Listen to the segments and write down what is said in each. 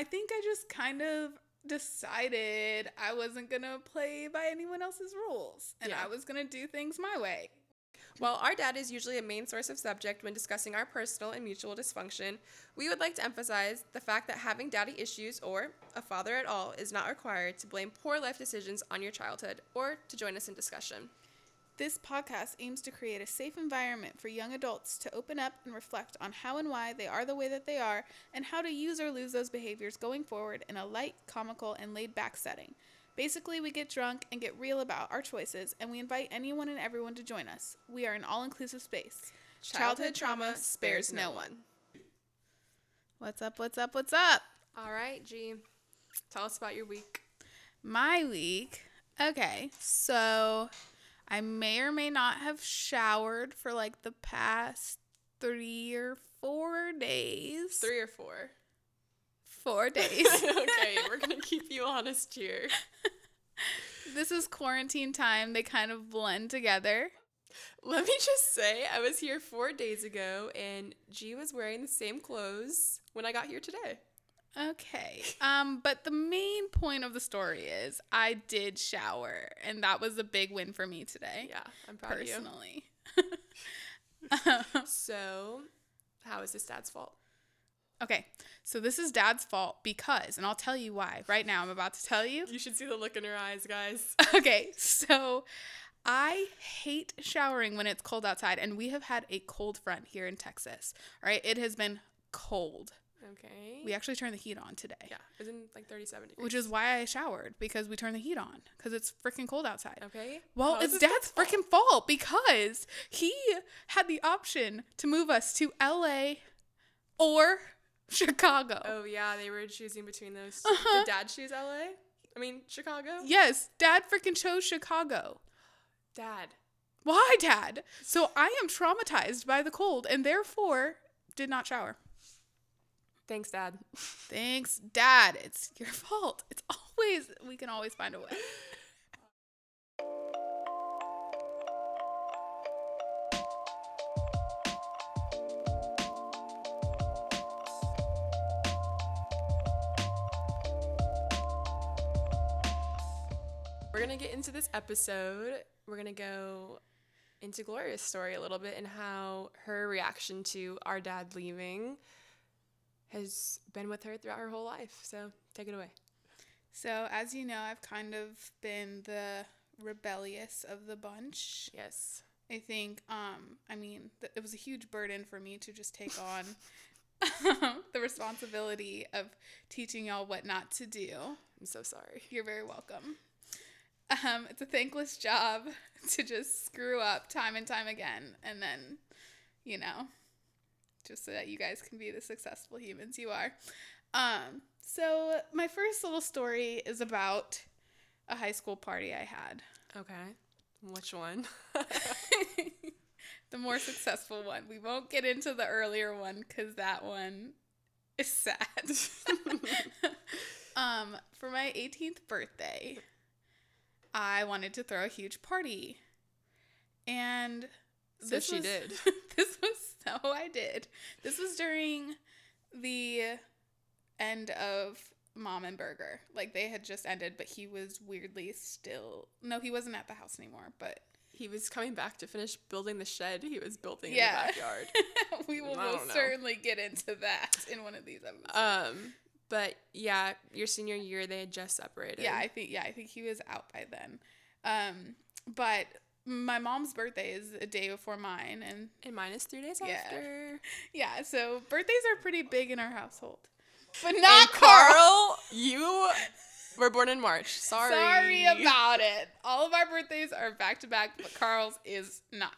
I think I just kind of decided I wasn't going to play by anyone else's rules and Yeah. I was going to do things my way. While our dad is usually a main source of subject when discussing our personal and mutual dysfunction, we would like to emphasize the fact that having daddy issues or a father at all is not required to blame poor life decisions on your childhood or to join us in discussion. This podcast aims to create a safe environment for young adults to open up and reflect on how and why they are the way that they are and how to use or lose those behaviors going forward in a light, comical, and laid back setting. Basically, we get drunk and get real about our choices, and we invite anyone and everyone to join us. We are an all inclusive space. Childhood trauma spares no one. What's up? What's up? What's up? All right, G. Tell us about your week. My week. Okay, so I may or may not have showered for like the past three or four days. Three or four? Four days. okay, we're to keep you honest here. this is quarantine time. They kind of blend together. Let me just say, I was here four days ago and G was wearing the same clothes when I got here today. Okay. Um, but the main point of the story is I did shower, and that was a big win for me today. Yeah, I'm proud of you. personally. So, how is this dad's fault? okay, so this is dad's fault because, and I'll tell you why right now. I'm about to tell you. You should see the look in her eyes, guys. Okay, so I hate showering when it's cold outside, and we have had a cold front here in Texas. All right, it has been cold. Okay. We actually turned the heat on today. yeah, it was in like 37 degrees. Which is why I showered because we turned the heat on because it's freaking cold outside. okay. Well, How it's dad's freaking fault because he had the option to move us to LA or Chicago. Oh yeah, they were choosing between those. Uh-huh. Did dad choose LA? I mean Chicago. Yes, dad freaking chose Chicago. Dad. Why, dad? So I am traumatized by the cold and therefore did not shower. Thanks, Dad. Thanks, dad. It's your fault. It's always, we can always find a way. We're gonna get into this episode. We're gonna go into Gloria's story a little bit and how her reaction to our dad leaving has been with her throughout her whole life. So take it away. So, as you know, I've kind of been the rebellious of the bunch. Yes. I think, um, I mean, th- it was a huge burden for me to just take on the responsibility of teaching y'all what not to do. I'm so sorry. You're very welcome. Um, it's a thankless job to just screw up time and time again, and then, you know, just so that you guys can be the successful humans you are. Um, so my first little story is about a high school party I had. Okay. Which one? the more successful one. We won't get into the earlier one because that one is sad. um, for my 18th birthday, I wanted to throw a huge party. And So she was- did. this was so I did. This was during the end of Mom and Burger. Like they had just ended, but he was weirdly still. No, he wasn't at the house anymore, but he was coming back to finish building the shed he was building Yeah. in the backyard. we will most certainly get into that in one of these episodes. um, but yeah, your senior year they had just separated. yeah, I think yeah, I think he was out by then. Um, but my mom's birthday is a day before mine, and and mine is three days Yeah. after. yeah, so birthdays are pretty big in our household. But And not Carl. Carl, you were born in March. Sorry. Sorry about it. All of our birthdays are back to back, but Carl's is not.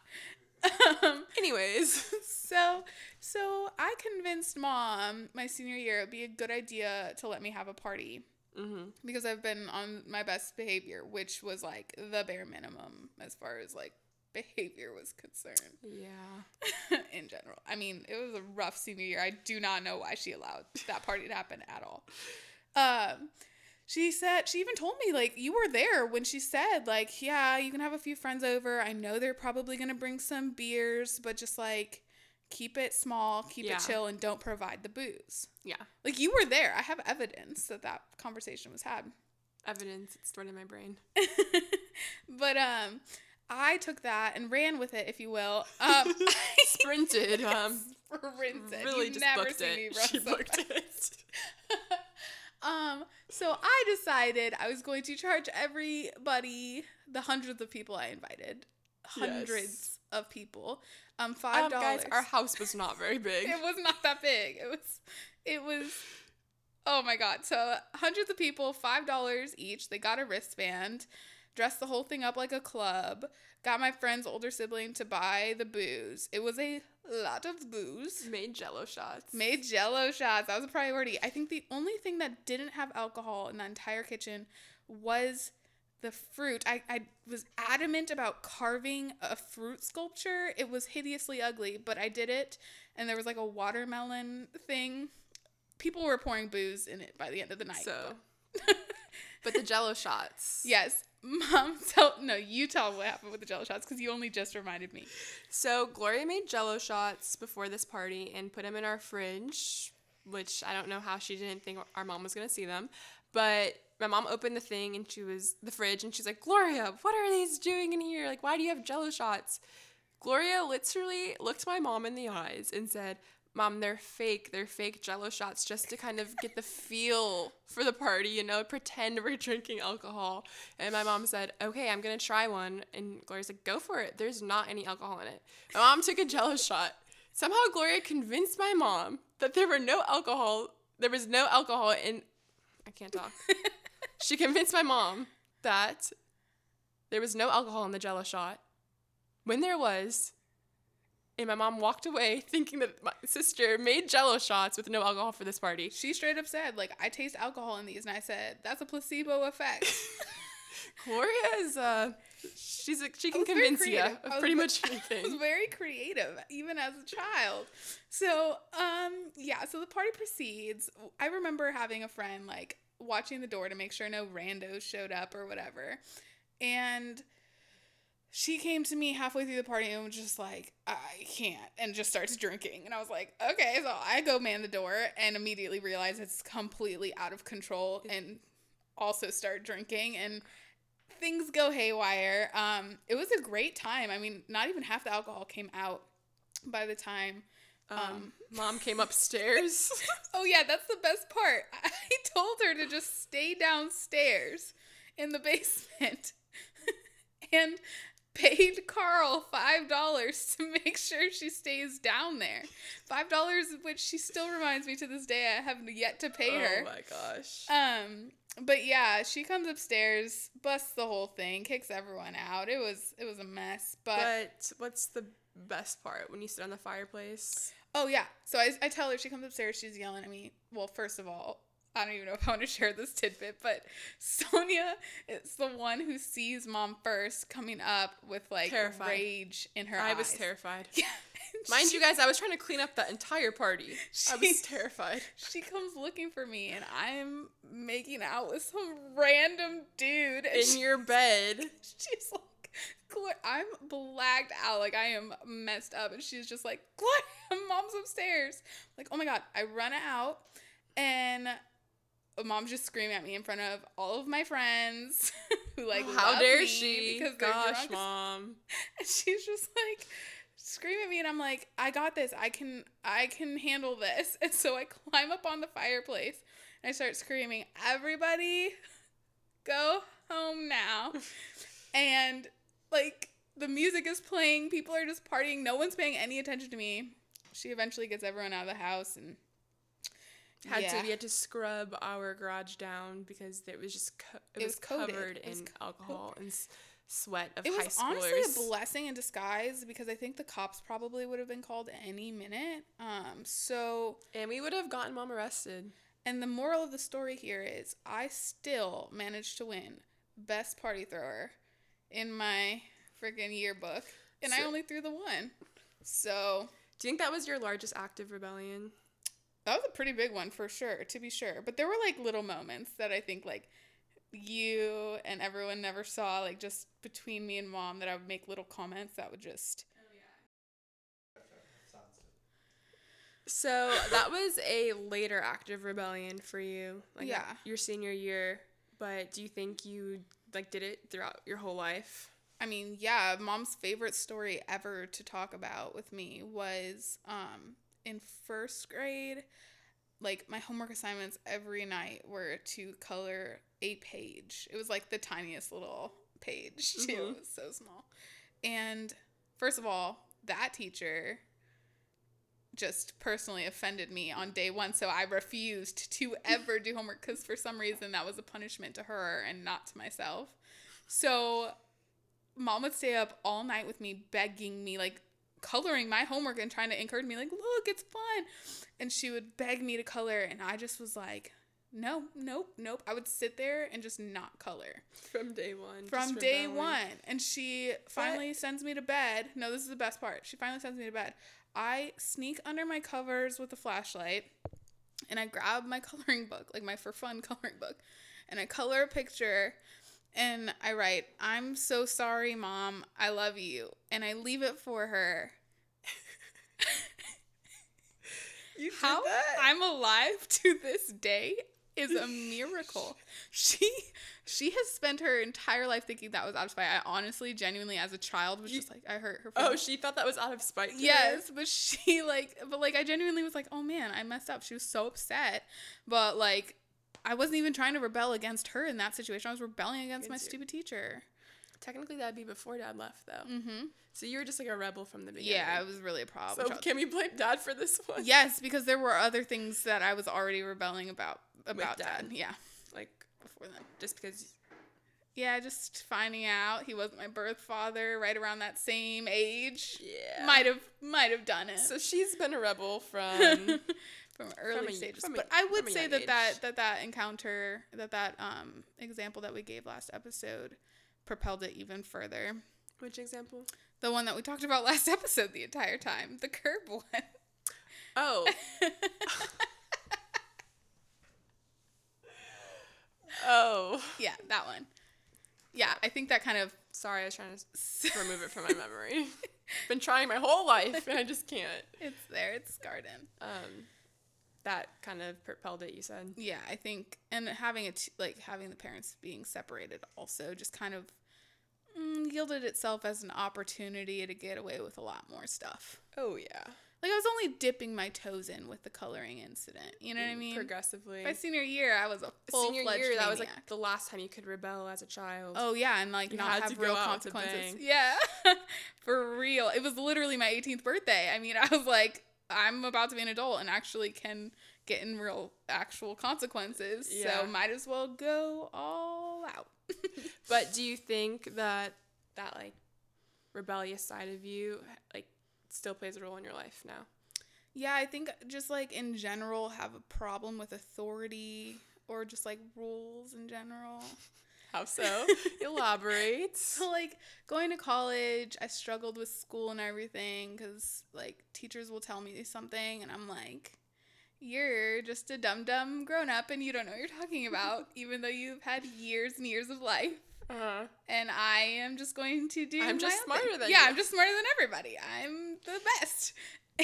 Um, Anyways, so so I convinced mom my senior year it'd be a good idea to let me have a party mm-hmm. because I've been on my best behavior, which was like the bare minimum as far as like behavior was concerned yeah. in general. I mean, it was a rough senior year. I do not know why she allowed that party to happen at all. Um, she said she even told me like you were there when she said like yeah you can have a few friends over. I know they're probably gonna bring some beers, but just like keep it small, keep Yeah. it chill, and don't provide the booze. Yeah. Like you were there. I have evidence that that conversation was had. Evidence. It's stored in my brain. but um, I took that and ran with it, if you will. Um, Sprinted. Um, sprinted. really You've just never booked seen it. me she booked fast. it. um, so I decided I was going to charge everybody, the hundreds of people I invited, hundreds Yes. of people, um, five Um, dollars. guys, our house was not very big. it was not that big. It was, it was. Oh my god! So hundreds of people, five dollars each. They got a wristband, dressed the whole thing up like a club. Got my friend's older sibling to buy the booze. It was a lot of booze. Made jello shots. Made jello shots. That was a priority. I think the only thing that didn't have alcohol in the entire kitchen was the fruit. I, I was adamant about carving a fruit sculpture. It was hideously ugly, but I did it. And there was like a watermelon thing. People were pouring booze in it by the end of the night. So, but- but the jello shots. yes. Mom, tell, no, you tell what happened with the jello shots because you only just reminded me. So Gloria made jello shots before this party and put them in our fridge, which I don't know how she didn't think our mom was going to see them. But my mom opened the thing and she was the fridge and she's like, "Gloria, what are these doing in here? Like why do you have jello shots?" Gloria literally looked my mom in the eyes and said, Mom, they're fake. They're fake jello shots just to kind of get the feel for the party, you know, pretend we're drinking alcohol. And my mom said, Okay, I'm going to try one. And Gloria's like, Go for it. There's not any alcohol in it. My mom took a jello shot. Somehow Gloria convinced my mom that there were no alcohol. There was no alcohol in. I can't talk. she convinced my mom that there was no alcohol in the jello shot. When there was, and my mom walked away thinking that my sister made jello shots with no alcohol for this party. She straight up said, like, I taste alcohol in these. And I said, that's a placebo effect. Gloria is uh she's a, she can convince you. Of was pretty ve- much I was very creative, even as a child. So, um, yeah, so the party proceeds. I remember having a friend like watching the door to make sure no randos showed up or whatever. And she came to me halfway through the party and was just like, I can't, and just starts drinking. And I was like, okay. So I go man the door and immediately realize it's completely out of control and also start drinking. And things go haywire. Um, it was a great time. I mean, not even half the alcohol came out by the time. Um, mom came upstairs. Oh yeah, that's the best part. I told her to just stay downstairs in the basement and paid Carl five dollars to make sure she stays down there. Five dollars, which she still reminds me to this day I have yet to pay her. Oh my gosh. Um, but yeah, she comes upstairs, busts the whole thing, kicks everyone out. It was it was a mess. But, But what's the best part when you sit on the fireplace? oh yeah, so I, I tell her she comes upstairs, she's yelling at me. Well, first of all, I don't even know if I want to share this tidbit, but Sonya is the one who sees mom first coming up with like Terrified. rage in her eyes. I eyes. was terrified. Yeah. Mind she, you guys, I was trying to clean up that entire party. I was terrified. she comes looking for me, and I'm making out with some random dude. In she- your bed. she's like, Gloria, I'm blacked out. Like, I am messed up. And she's just like, Gloria, mom's upstairs. like, oh my God. I run out, and mom's just screaming at me in front of all of my friends who, like, Oh, how dare she? Because they're Gosh, drunk mom. and she's just like screaming at me and I'm like, I got this. I can I can handle this. And so I climb up on the fireplace and I start screaming, Everybody go home now. and like the music is playing, people are just partying, no one's paying any attention to me. She eventually gets everyone out of the house and Had yeah. to we had to scrub our garage down because it was just co- it, It was, was covered It was in co- alcohol and s- sweat of it high was schoolers. honestly a blessing in disguise because I think the cops probably would have been called any minute. Um, so and we would have gotten mom arrested. And the moral of the story here is I still managed to win best party thrower in my freaking yearbook. And I only threw the one. So Do you think that was your largest act of rebellion? that was a pretty big one for sure, to be sure. But there were like little moments that I think like you and everyone never saw, like just between me and mom, that I would make little comments that would just So that was a later act of rebellion for you, like Yeah. your senior year. But do you think you like did it throughout your whole life? I mean, yeah, mom's favorite story ever to talk about with me was um in first grade, like my homework assignments every night were to color a page. It was like the tiniest little page too. Mhm. It was so small. And first of all, that teacher just personally offended me on day one, so I refused to ever do homework because for some reason that was a punishment to her and not to myself. So mom would stay up all night with me begging me like coloring my homework and trying to encourage me like look it's fun. And she would beg me to color and i just was like no nope nope. I would sit there and just not color. From day one. from day one. And she finally sends me to bed. No this is the best part. She finally sends me to bed i sneak under my covers with a flashlight and i grab my coloring book like my for fun coloring book and i color a picture and i write i'm so sorry mom. I love you. And i leave it for her. You did how that? i'm alive to this day is a miracle. She she has spent her entire life thinking that was out of spite. I honestly genuinely as a child was just like i hurt her oh, she thought that was out of spite. to her? yes but she like but like i genuinely was like oh man i messed up. She was so upset. But like i wasn't even trying to rebel against her in that situation. I was rebelling against my stupid teacher Technically, that'd be before dad left, though. mm-hmm So you were just like a rebel from the beginning. yeah it was really a problem So can we blame dad for this one? yes because there were other things that i was already rebelling about about dad. dad yeah Like before then just because. Yeah, just finding out he wasn't my birth father right around that same age. Yeah. Might have might have done it. So she's been a rebel from. from early a- stages. from a- but I would say that, that that that encounter that that um example that we gave last episode propelled it even further. Which example? The one that we talked about last episode the entire time, the curb one. Oh. oh. yeah, that one. Yeah, I think that kind of Sorry, I was trying to remove it from my memory. Been trying my whole life and I just can't. it's there, it's scarred in. Um, that kind of propelled it. You said. Yeah, I think, and having it like having the parents being separated also just kind of mm, yielded itself as an opportunity to get away with a lot more stuff. Oh yeah. Like I was only dipping my toes in with the coloring incident. You know what I mean? Progressively. My senior year, I was a full Senior year, that was like the last time you could rebel as a child. Oh yeah, and like You not have real consequences. Yeah, for real. It was literally my 18th birthday. I mean, I was like, I'm about to be an adult and actually can get in real actual consequences. Yeah. So might as well go all out. But do you think that that like rebellious side of you like still plays a role in your life now? yeah, I think just like in general, have a problem with authority or just like rules in general. How so? Elaborate. So like going to college, I struggled with school and everything because like teachers will tell me something and I'm like, you're just a dumb dumb grown up and you don't know what you're talking about, even though you've had years and years of life. Uh-huh. And I am just going to do. I'm just smarter thing. than yeah, you. I'm just smarter than everybody. I'm the best.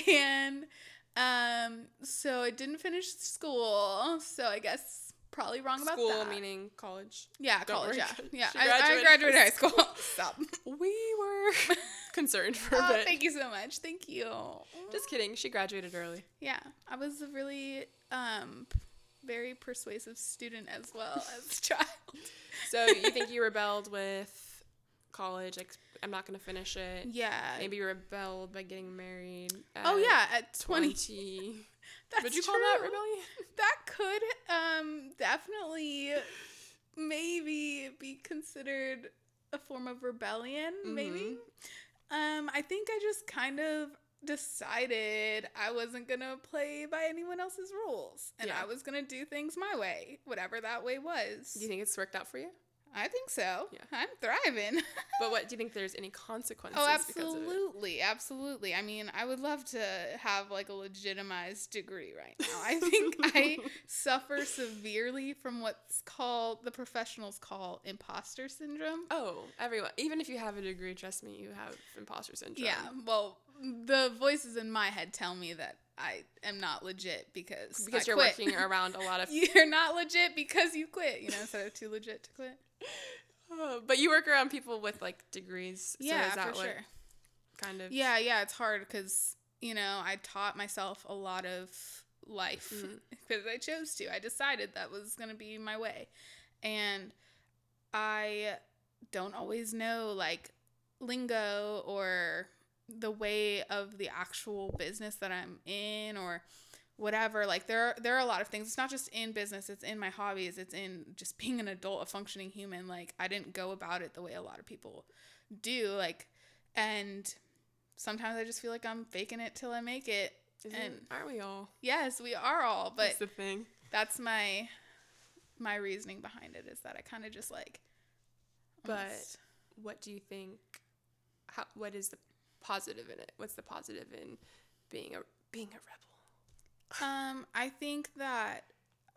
And um, so I didn't finish school. So I guess probably wrong about School that. meaning college. yeah, Don't college. worry. Yeah, yeah. I, I graduated high school. Stop. We were concerned for a Oh, bit. thank you so much. Thank you. Just kidding. She graduated early. yeah, I was a really um very persuasive student as well as a child. So you think you rebelled with college? Like I'm not gonna finish it. Yeah. Maybe you rebelled by getting married. Oh yeah, at 20. 20. That's Would you call that rebellion? That could um definitely maybe be considered a form of rebellion, maybe. Um I think I just kind of decided I wasn't going to play by anyone else's rules and Yeah. I was going to do things my way, whatever that way was. Do you think it's worked out for you? I think so. Yeah. I'm thriving. But what do you think? There's any consequences? oh, Because of it? absolutely. Absolutely. I mean, I would love to have like a legitimized degree right now. I think I suffer severely from what's called the professionals call imposter syndrome. Oh, everyone. Even if you have a degree, trust me, you have imposter syndrome. Yeah. Well, the voices in my head tell me that I am not legit because because I you're quit. working around a lot of. You're not legit because you quit. You know, instead of too legit to quit. Uh, but you work around people with like degrees. So yeah, is that for sure. kind of? Yeah, yeah, it's hard because you know I taught myself a lot of life because I chose to. I decided that was gonna be my way, and I don't always know like lingo or the way of the actual business that I'm in or whatever like there are, there are a lot of things it's not just in business it's in my hobbies it's in just being an adult a functioning human like I didn't go about it the way a lot of people do like and sometimes I just feel like I'm faking it till I make it Isn't, and aren't we all? yes we are all but That's the thing. that's my my reasoning behind it is that I kind of just like But- almost- What do you think? How? What is the positive in it? What's the positive in being a being a rebel? Um, I think that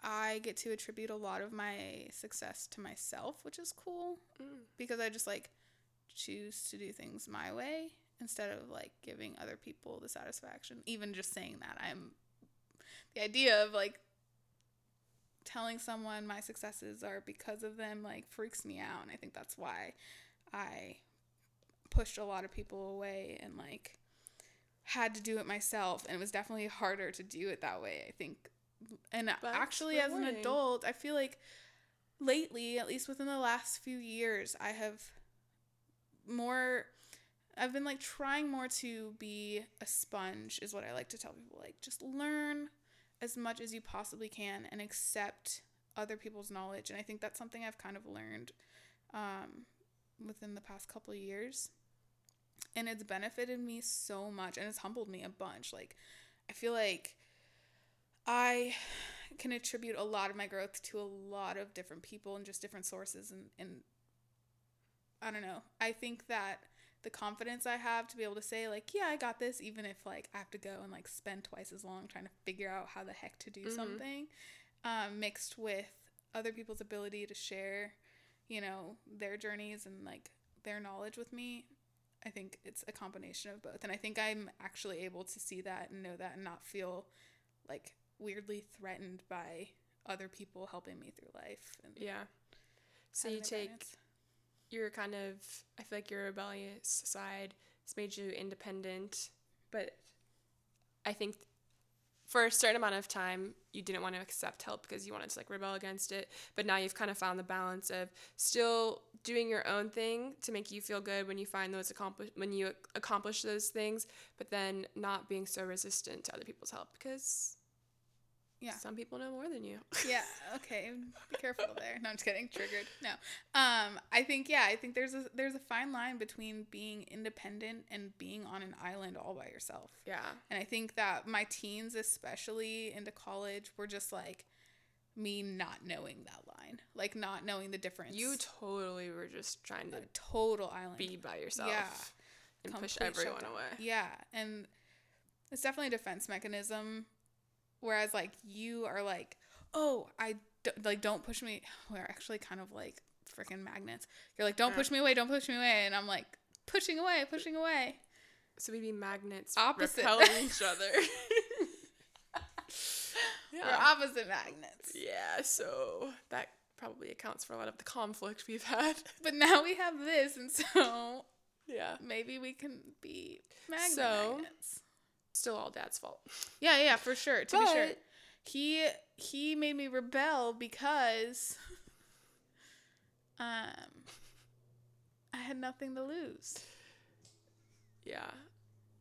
I get to attribute a lot of my success to myself, which is cool Mm. because I just like choose to do things my way instead of like giving other people the satisfaction. Even just saying that, I'm the idea of like telling someone my successes are because of them like freaks me out, and I think that's why I pushed a lot of people away and like had to do it myself and it was definitely harder to do it that way i think. And But actually as an adult i feel like lately at least within the last few years i have more i've been like trying more to be a sponge is what i like to tell people. Like just learn as much as you possibly can and accept other people's knowledge. And i think that's something i've kind of learned um, within the past couple of years and it's benefited me so much and it's humbled me a bunch like i feel like i can attribute a lot of my growth to a lot of different people and just different sources and, and i don't know i think that the confidence i have to be able to say like yeah i got this even if like i have to go and like spend twice as long trying to figure out how the heck to do Mhm. something um, mixed with other people's ability to share you know their journeys and like their knowledge with me I think it's a combination of both. And I think I'm actually able to see that and know that and not feel like weirdly threatened by other people helping me through life. And Yeah. So you take guidance. your kind of I feel like your rebellious side has made you independent, but I think for a certain amount of time you didn't want to accept help because you wanted to like rebel against it, but now you've kind of found the balance of still doing your own thing to make you feel good when you find those accomplish when you accomplish those things, but then not being so resistant to other people's help because Yeah. some people know more than you. yeah, okay. Be careful there. No, I'm just kidding. Triggered. No. Um, I think yeah, I think there's a there's a fine line between being independent and being on an island all by yourself. yeah. And I think that my teens, especially into college, were just like me not knowing that line, like not knowing the difference. You totally were just trying to a total island. be by yourself Yeah. and push everyone shutdown. away. Yeah, and it's definitely a defense mechanism. Whereas like you are like, oh, I d- like don't push me. We're actually kind of like freaking magnets. You're like, don't push me away, don't push me away, and I'm like pushing away, pushing away. So we'd be magnets Opposite. repelling each other. We're opposite magnets. yeah, so that probably accounts for a lot of the conflict we've had. But now we have this, and so Yeah. maybe we can be magnet So- magnets. Still all dad's fault. Yeah, yeah, for sure. To be sure, he he made me rebel because um I had nothing to lose. Yeah.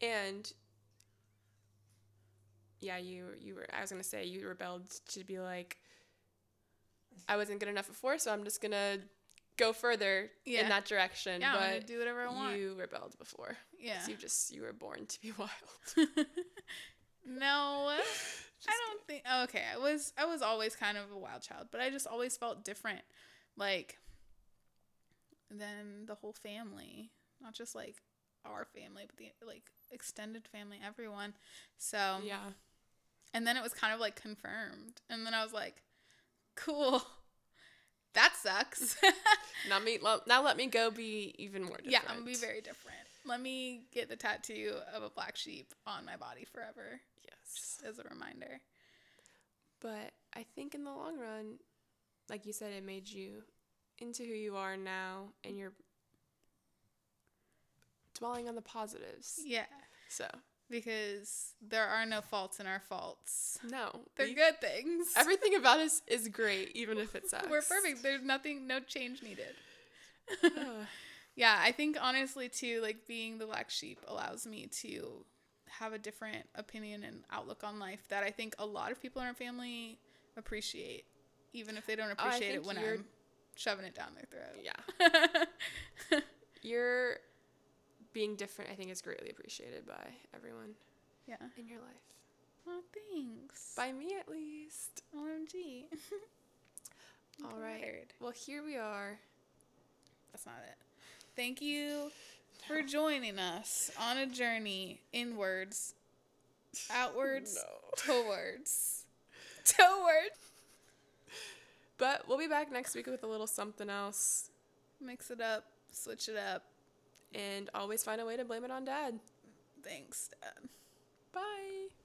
And yeah, you you were I was gonna say you rebelled to be like I wasn't good enough before, so I'm just gonna go further Yeah. in that direction. Yeah, I'm gonna do whatever I want. you rebelled before. yeah. You just you were born to be wild. no, I don't think. Oh, okay, I was I was always kind of a wild child, but I just always felt different, like than the whole family, not just like our family, but the like extended family, everyone. So Yeah. And then it was kind of like confirmed. And then I was like, cool. That sucks. Now me now let me go be even more different. yeah, I'm gonna be very different. Let me get the tattoo of a black sheep on my body forever. Yes. Just as a reminder. But I think in the long run, like you said, it made you into who you are now, and you're dwelling on the positives. Yeah. So Because there are no faults in our faults. no, They're we- good things. Everything about us is great, even if it sucks. We're perfect. There's nothing, no change needed. Yeah, I think honestly too, like being the black sheep allows me to have a different opinion and outlook on life that I think a lot of people in our family appreciate, even if they don't Oh, appreciate it when I'm shoving it down their throat. yeah, you're being different. I think is greatly appreciated by everyone yeah. in your life. Oh, thanks. By me, at least. OMG. All right. flattered. Well, here we are. That's not it. Thank you for joining us on a journey inwards, outwards, towards, towards. But we'll be back next week with a little something else, Mix it up, switch it up. And always find a way to blame it on dad. Thanks, Dad. Bye.